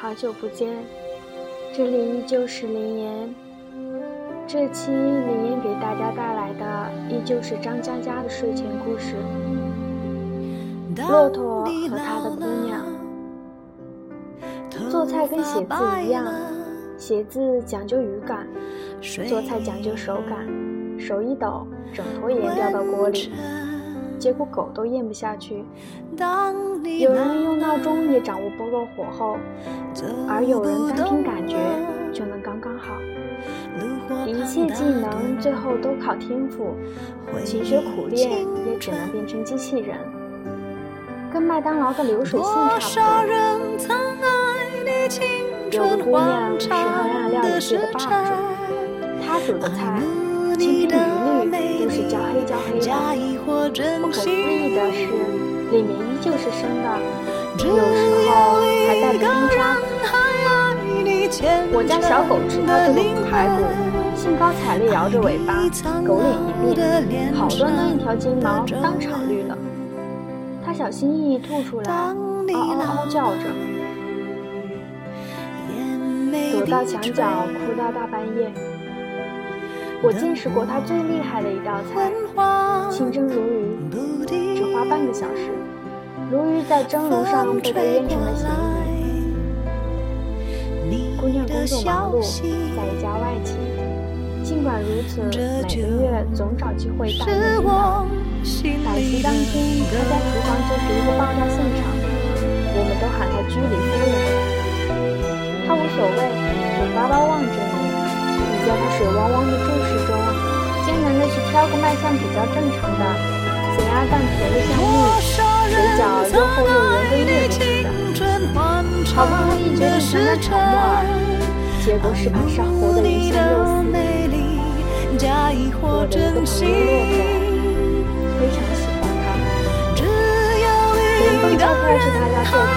好久不见，这里依旧是林岩。这期林岩给大家带来的依旧是张嘉佳的睡前故事《骆驼和他的姑娘》。做菜跟写字一样，写字讲究语感，做菜讲究手感。手一抖，整坨盐掉到锅里。结果狗都咽不下去。有人用闹钟也掌握不够火候，而有人单凭感觉就能刚刚好。一切技能最后都靠天赋，勤学苦练也只能变成机器人，跟麦当劳的流水线差不多。有个姑娘是黑暗料理界的霸主，她煮的菜。千篇一律都是焦黑焦黑的，不可思议的是，里面依旧是生的，有时候还带着冰渣。我家小狗吃它这个排骨，兴高采烈摇着尾巴，狗脸一变，好端端一条金毛当场绿了。它小心翼翼吐出来，嗷嗷嗷叫着，躲到墙角哭到大半夜。我见识过他最厉害的一道菜，清蒸鲈鱼，只花半个小时，鲈鱼在蒸炉上被他腌成了咸鱼。姑娘工作忙碌，在一家外企，尽管如此，每个月总找机会大宴宾客。百席当天，他在厨房就是一个爆炸现场，我们都喊他居里夫人。他无所谓，眼巴巴望着你。在他水汪汪的注视中，艰难的去挑个卖相比较正常的咸鸭蛋，甜的香蜜，水饺又厚又圆跟月饼似的。好不容易决定向他炒木耳，结果是把烧活的鱼香肉丝。我的一个朋友骆驼非常喜欢他，连蹦叫跳去他家做客，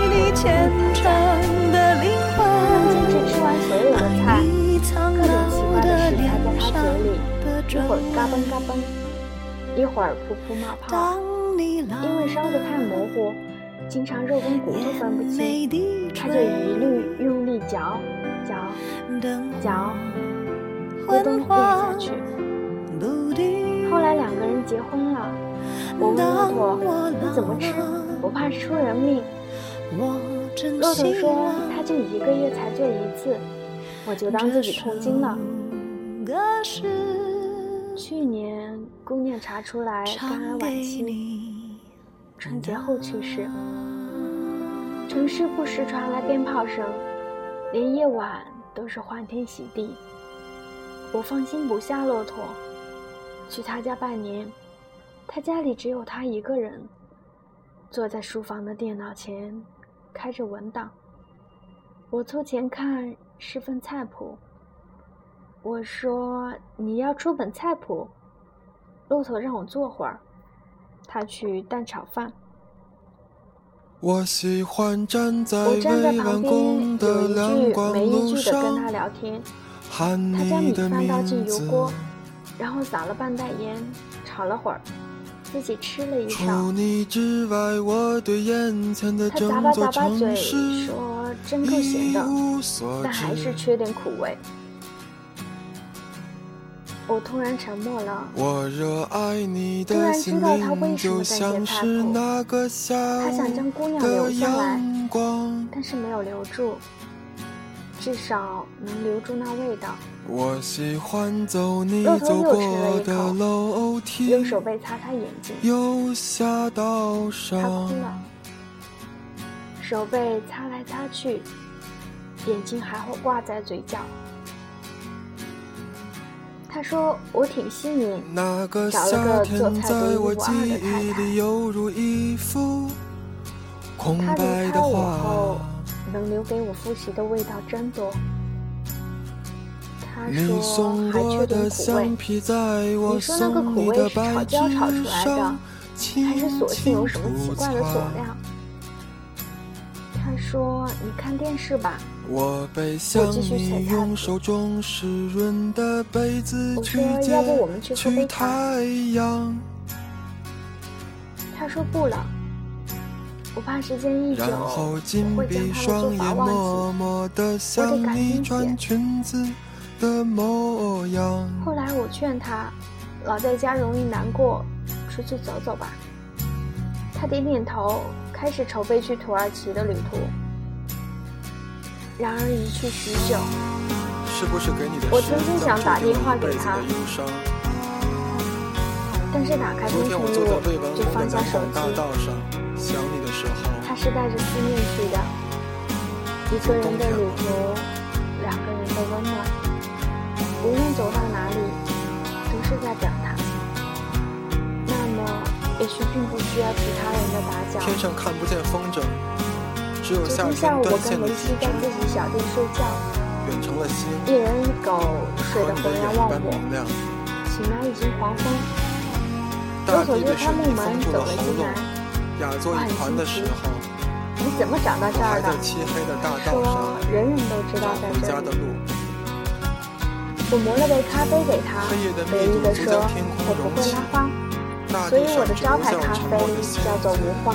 能坚持吃完所有的菜。一会儿嘎嘣嘎嘣，一会儿噗噗冒泡。因为烧得太模糊，经常肉跟骨头分不清，他就一律用力嚼嚼嚼，咕咚咽下去。后来两个人结婚了，我问骆驼：“你怎么吃？不怕出人命？”骆驼说：“他就一个月才做一次。”我就当自己痛经了。去年姑娘查出来肝癌晚期，春节后去世。城市不时传来鞭炮声，连夜晚都是欢天喜地。我放心不下骆驼，去他家拜年，他家里只有他一个人，坐在书房的电脑前，开着文档。我凑前看。是份菜谱。我说：“你要出本菜谱。”骆驼让我坐会儿，他去蛋炒饭。我喜欢站在旁边，有一句没一句的跟他聊天。他将米饭倒进油锅，然后撒了半袋盐，炒了会儿，自己吃了一勺。他咂巴咂巴嘴说。真够咸的，但还是缺点苦味。我突然沉默了，突然知道他为什么在写菜谱。他想将姑娘留下来，但是没有留住，至少能留住那味道。骆驼又吃了一口，用手背擦擦眼睛，他哭了。手背擦来擦去，眼睛还会挂在嘴角。他说：“我挺幸运，找了个做菜独一无二的太太。他离开我后，能留给我复习的味道真多。”他说：“还缺点苦味。你说那个苦味是炒焦炒出来的，还是索性有什么奇怪的佐料？”他说：“你看电视吧。”我继续切菜。我说：“要不我们去喝杯茶？”他说：“不了。”我怕时间一久，我会将他的做法忘记，我得赶紧写。后来我劝他，老在家容易难过，出去走走吧。他点点头，开始筹备去土耳其的旅途。然而一去许久，是不是给你的我曾经想打电话给他，但是打开通讯录就放下手机。他是带着思念去的，一个人的旅途，两个人的温暖。无论走到哪里，都是在等他。也许并不需要其他人的打搅。天上看不见风筝，只有夏天断线的西在自己小店睡觉，远成了心。一人一狗睡得浑然忘我。醒来已经黄昏。我走推开木门走了进来，我很新奇。你怎么找到这儿的？说人人都知道在这里。我磨了杯咖啡给他，得意地说：“我不会拉花，所以我的招牌咖啡叫做无花。”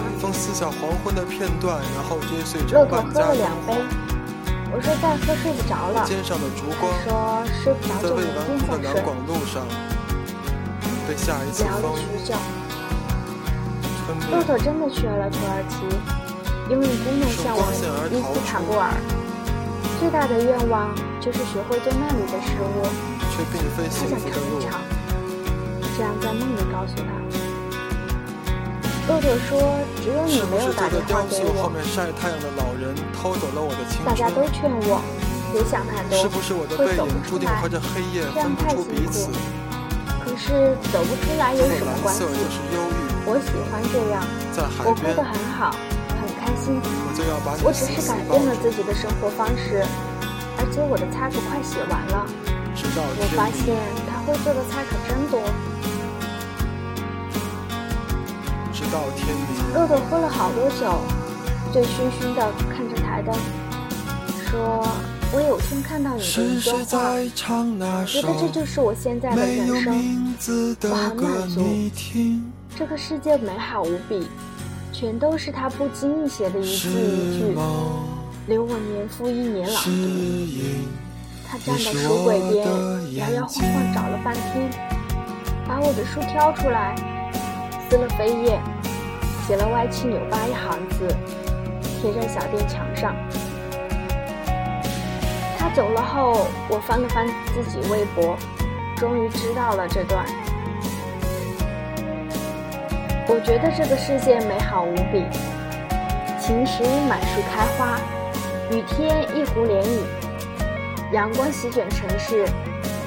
骆驼喝了两杯，我说再喝睡不着了，他说睡不着就明天再睡。聊了许久，骆驼真的去了土耳其，因为真的向往伊斯坦布尔。最大的愿望就是学会做那里的食物。他想尝一尝，这样在梦里告诉他。骆驼说：“只有你没有打电话给我。”大家都劝我别想太多，会走不出来，这样太辛苦。可是走不出来有什么关系？我喜欢这样，我过得很好。很开心，我只是改变了自己的生活方式，而且我的菜谱快写完了。我发现他会做的菜可真多。直到天明。骆驼喝了好多酒，醉醺醺的看着台灯，说：“我有天看到你的一段话，觉得这就是我现在的人生，我很满足。这个世界美好无比。”全都是他不经意写的一字一句，留我年复一年朗读。他站在书柜边，摇摇晃晃找了半天，把我的书挑出来，撕了扉页，写了歪七扭八一行字，贴在小店墙上。他走了后，我翻了翻自己微博，终于知道了这段。我觉得这个世界美好无比，晴时满树开花，雨天一湖涟漪，阳光席卷城市，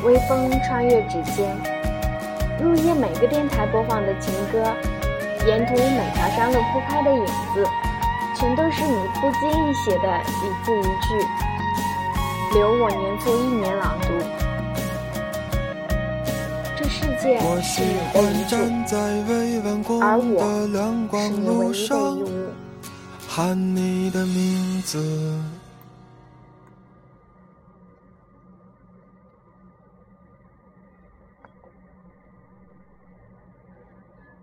微风穿越指尖，入夜每个电台播放的情歌，沿途每条山路铺开的影子，全都是你不经意写的一字一句，留我年复一年朗读。这世界是你的遗嘱，而我是你唯一的义务。喊你的名字。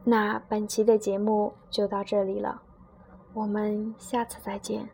那本期的节目就到这里了，我们下次再见。